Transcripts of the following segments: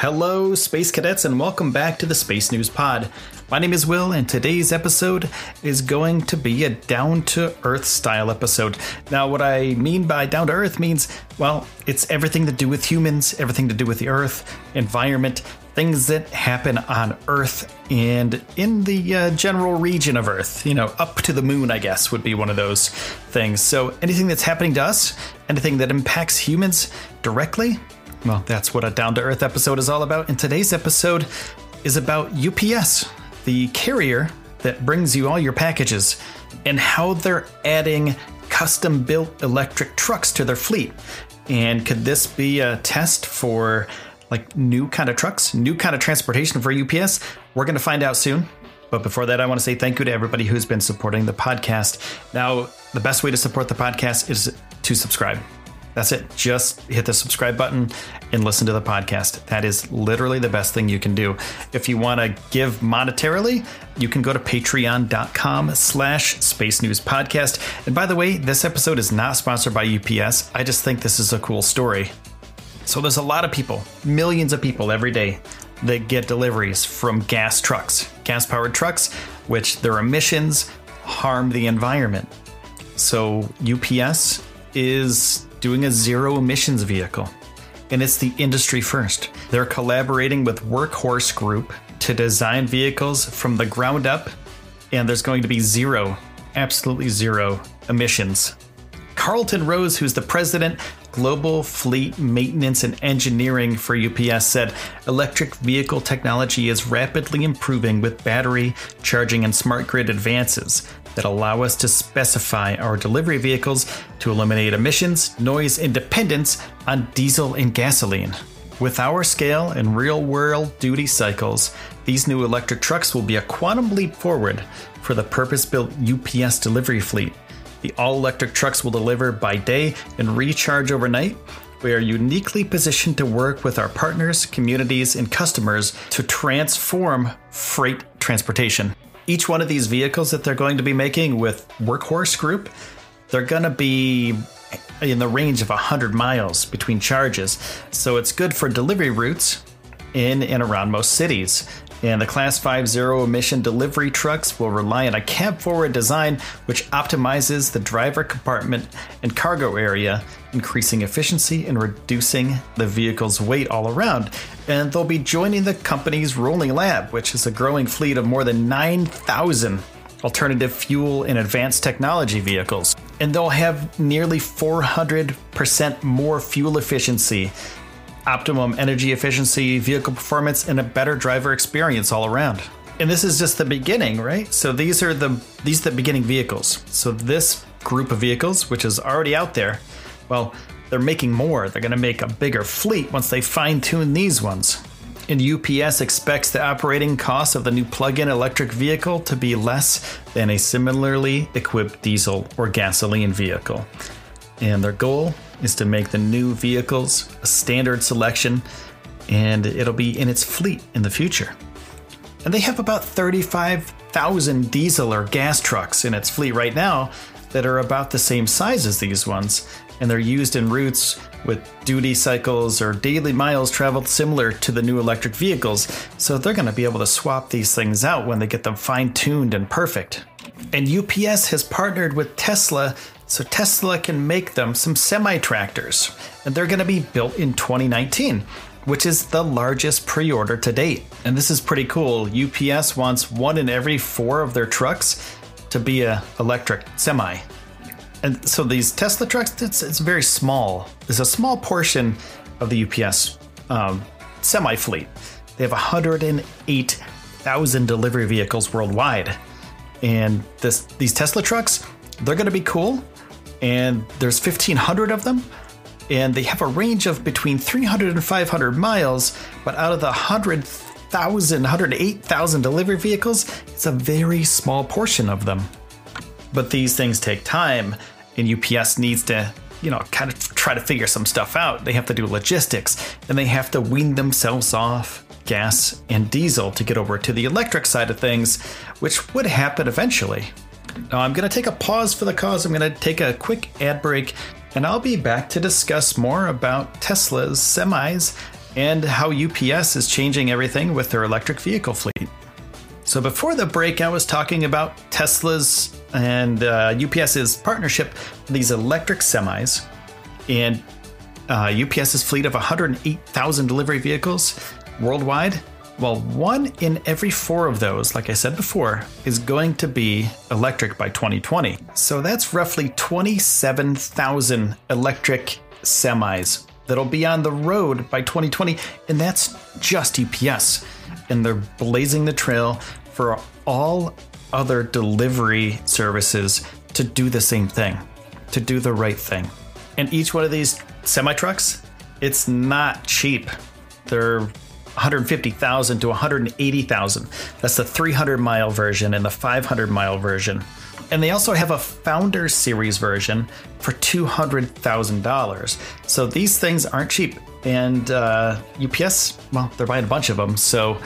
Hello, Space Cadets, and welcome back to the Space News Pod. My name is Will, and today's episode is going to be a down to earth style episode. Now, what I mean by down to earth means, well, it's everything to do with humans, everything to do with the earth, environment, things that happen on Earth and in the uh, general region of Earth. You know, up to the moon, I guess, would be one of those things. So, anything that's happening to us, anything that impacts humans directly, well, that's what a down to earth episode is all about. And today's episode is about UPS, the carrier that brings you all your packages, and how they're adding custom built electric trucks to their fleet. And could this be a test for like new kind of trucks, new kind of transportation for UPS? We're going to find out soon. But before that, I want to say thank you to everybody who's been supporting the podcast. Now, the best way to support the podcast is to subscribe. That's it. Just hit the subscribe button and listen to the podcast. That is literally the best thing you can do. If you want to give monetarily, you can go to patreon.com slash space news podcast. And by the way, this episode is not sponsored by UPS. I just think this is a cool story. So there's a lot of people, millions of people every day that get deliveries from gas trucks, gas powered trucks, which their emissions harm the environment. So UPS is doing a zero emissions vehicle. And it's the industry first. They're collaborating with Workhorse Group to design vehicles from the ground up, and there's going to be zero, absolutely zero emissions. Carlton Rose, who's the president, Global Fleet Maintenance and Engineering for UPS, said electric vehicle technology is rapidly improving with battery, charging, and smart grid advances that allow us to specify our delivery vehicles to eliminate emissions, noise, and dependence on diesel and gasoline. With our scale and real world duty cycles, these new electric trucks will be a quantum leap forward for the purpose built UPS delivery fleet. The all electric trucks will deliver by day and recharge overnight. We are uniquely positioned to work with our partners, communities, and customers to transform freight transportation each one of these vehicles that they're going to be making with Workhorse Group, they're going to be in the range of 100 miles between charges. So it's good for delivery routes in and around most cities. And the Class 5 zero emission delivery trucks will rely on a cab forward design which optimizes the driver compartment and cargo area, increasing efficiency and reducing the vehicle's weight all around. And they'll be joining the company's Rolling Lab, which is a growing fleet of more than 9,000 alternative fuel and advanced technology vehicles. And they'll have nearly 400% more fuel efficiency optimum energy efficiency, vehicle performance, and a better driver experience all around. And this is just the beginning, right? So these are the these are the beginning vehicles. So this group of vehicles, which is already out there, well, they're making more. They're going to make a bigger fleet once they fine tune these ones. And UPS expects the operating cost of the new plug in electric vehicle to be less than a similarly equipped diesel or gasoline vehicle. And their goal is to make the new vehicles a standard selection and it'll be in its fleet in the future. And they have about 35,000 diesel or gas trucks in its fleet right now that are about the same size as these ones, and they're used in routes with duty cycles or daily miles traveled similar to the new electric vehicles, so they're going to be able to swap these things out when they get them fine tuned and perfect. And UPS has partnered with Tesla so Tesla can make them some semi tractors, and they're going to be built in 2019, which is the largest pre order to date. And this is pretty cool. UPS wants one in every four of their trucks to be a electric semi. And so these Tesla trucks, it's, it's very small. It's a small portion of the UPS um, semi fleet. They have 108,000 delivery vehicles worldwide. And this these Tesla trucks, they're going to be cool, and there's 1,500 of them, and they have a range of between 300 and 500 miles. But out of the 100,000, 108,000 delivery vehicles, it's a very small portion of them. But these things take time, and UPS needs to, you know, kind of try to figure some stuff out. They have to do logistics, and they have to wean themselves off gas and diesel to get over to the electric side of things, which would happen eventually. Now, I'm going to take a pause for the cause. I'm going to take a quick ad break, and I'll be back to discuss more about Tesla's semis and how UPS is changing everything with their electric vehicle fleet. So, before the break, I was talking about Tesla's and uh, UPS's partnership these electric semis and uh, UPS's fleet of 108,000 delivery vehicles worldwide. Well, one in every four of those, like I said before, is going to be electric by 2020. So that's roughly 27,000 electric semis that'll be on the road by 2020. And that's just UPS. And they're blazing the trail for all other delivery services to do the same thing, to do the right thing. And each one of these semi trucks, it's not cheap. They're 150,000 to 180,000. That's the 300 mile version and the 500 mile version. And they also have a Founder Series version for $200,000. So these things aren't cheap. And uh, UPS, well, they're buying a bunch of them. So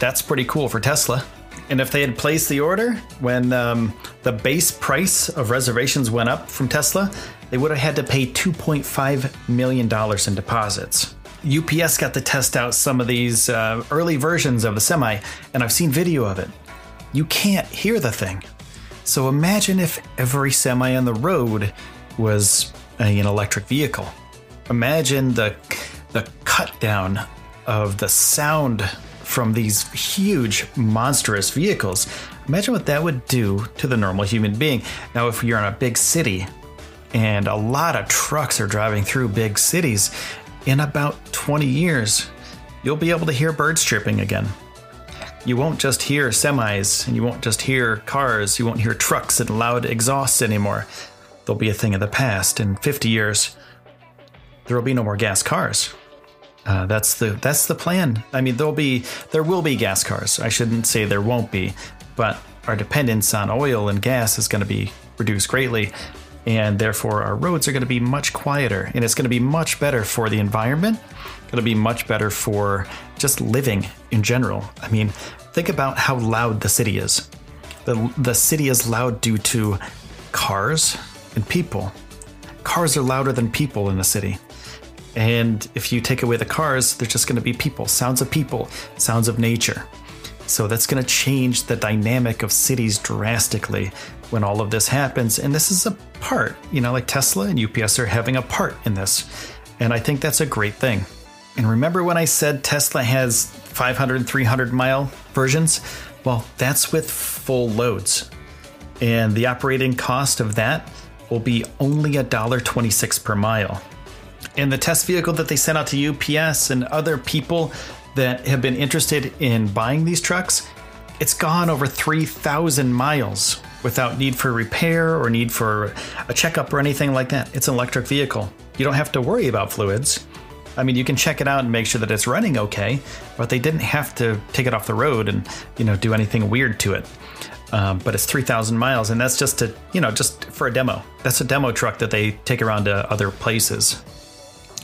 that's pretty cool for Tesla. And if they had placed the order when um, the base price of reservations went up from Tesla, they would have had to pay $2.5 million in deposits. UPS got to test out some of these uh, early versions of the semi, and I've seen video of it. You can't hear the thing. So imagine if every semi on the road was an electric vehicle. Imagine the the cut down of the sound from these huge monstrous vehicles. Imagine what that would do to the normal human being. Now if you're in a big city and a lot of trucks are driving through big cities in about 20 years, you'll be able to hear birds chirping again. You won't just hear semis and you won't just hear cars, you won't hear trucks and loud exhausts anymore. They'll be a thing of the past. In 50 years, there will be no more gas cars. Uh, that's the that's the plan. I mean, there'll be there will be gas cars. I shouldn't say there won't be, but our dependence on oil and gas is going to be reduced greatly and therefore our roads are going to be much quieter and it's going to be much better for the environment going to be much better for just living in general. I mean think about how loud the city is. The, the city is loud due to cars and people. Cars are louder than people in the city. And if you take away the cars there's just going to be people sounds of people sounds of nature. So that's going to change the dynamic of cities drastically when all of this happens. And this is a part, you know, like Tesla and UPS are having a part in this. And I think that's a great thing. And remember when I said Tesla has 500 300 mile versions? Well, that's with full loads. And the operating cost of that will be only $1.26 per mile. And the test vehicle that they sent out to UPS and other people that have been interested in buying these trucks, it's gone over 3,000 miles without need for repair or need for a checkup or anything like that. It's an electric vehicle. You don't have to worry about fluids. I mean, you can check it out and make sure that it's running okay, but they didn't have to take it off the road and you know do anything weird to it. Um, but it's 3,000 miles, and that's just to you know just for a demo. That's a demo truck that they take around to other places.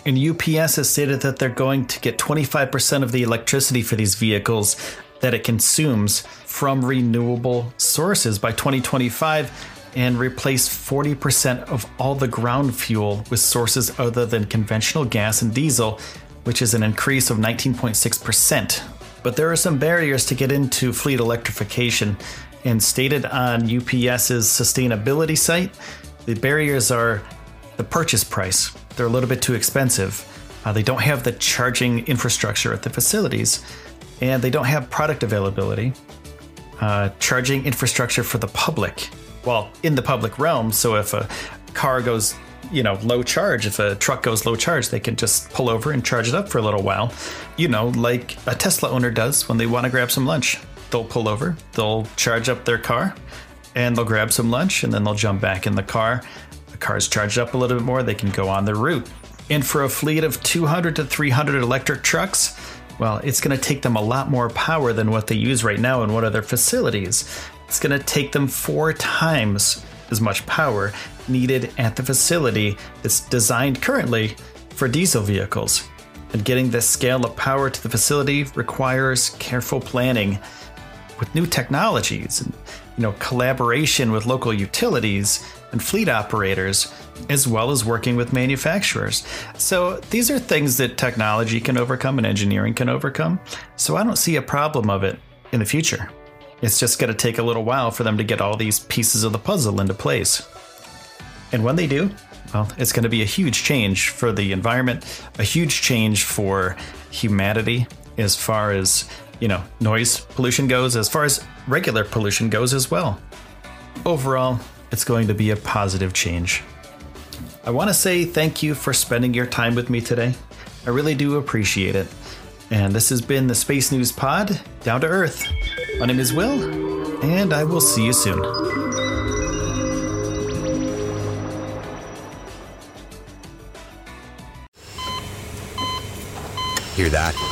And UPS has stated that they're going to get 25% of the electricity for these vehicles that it consumes from renewable sources by 2025 and replace 40% of all the ground fuel with sources other than conventional gas and diesel, which is an increase of 19.6%. But there are some barriers to get into fleet electrification, and stated on UPS's sustainability site, the barriers are the purchase price. They're a little bit too expensive. Uh, they don't have the charging infrastructure at the facilities, and they don't have product availability. Uh, charging infrastructure for the public, well, in the public realm. So if a car goes, you know, low charge, if a truck goes low charge, they can just pull over and charge it up for a little while. You know, like a Tesla owner does when they want to grab some lunch. They'll pull over, they'll charge up their car, and they'll grab some lunch, and then they'll jump back in the car The cars charged up a little bit more, they can go on their route. And for a fleet of 200 to 300 electric trucks, well, it's going to take them a lot more power than what they use right now in one of their facilities. It's going to take them four times as much power needed at the facility that's designed currently for diesel vehicles. And getting this scale of power to the facility requires careful planning with new technologies and you know collaboration with local utilities and fleet operators as well as working with manufacturers. So these are things that technology can overcome and engineering can overcome. So I don't see a problem of it in the future. It's just going to take a little while for them to get all these pieces of the puzzle into place. And when they do, well, it's going to be a huge change for the environment, a huge change for humanity as far as, you know, noise pollution goes, as far as regular pollution goes as well. Overall, it's going to be a positive change. I want to say thank you for spending your time with me today. I really do appreciate it. And this has been the Space News Pod, Down to Earth. My name is Will, and I will see you soon. Hear that?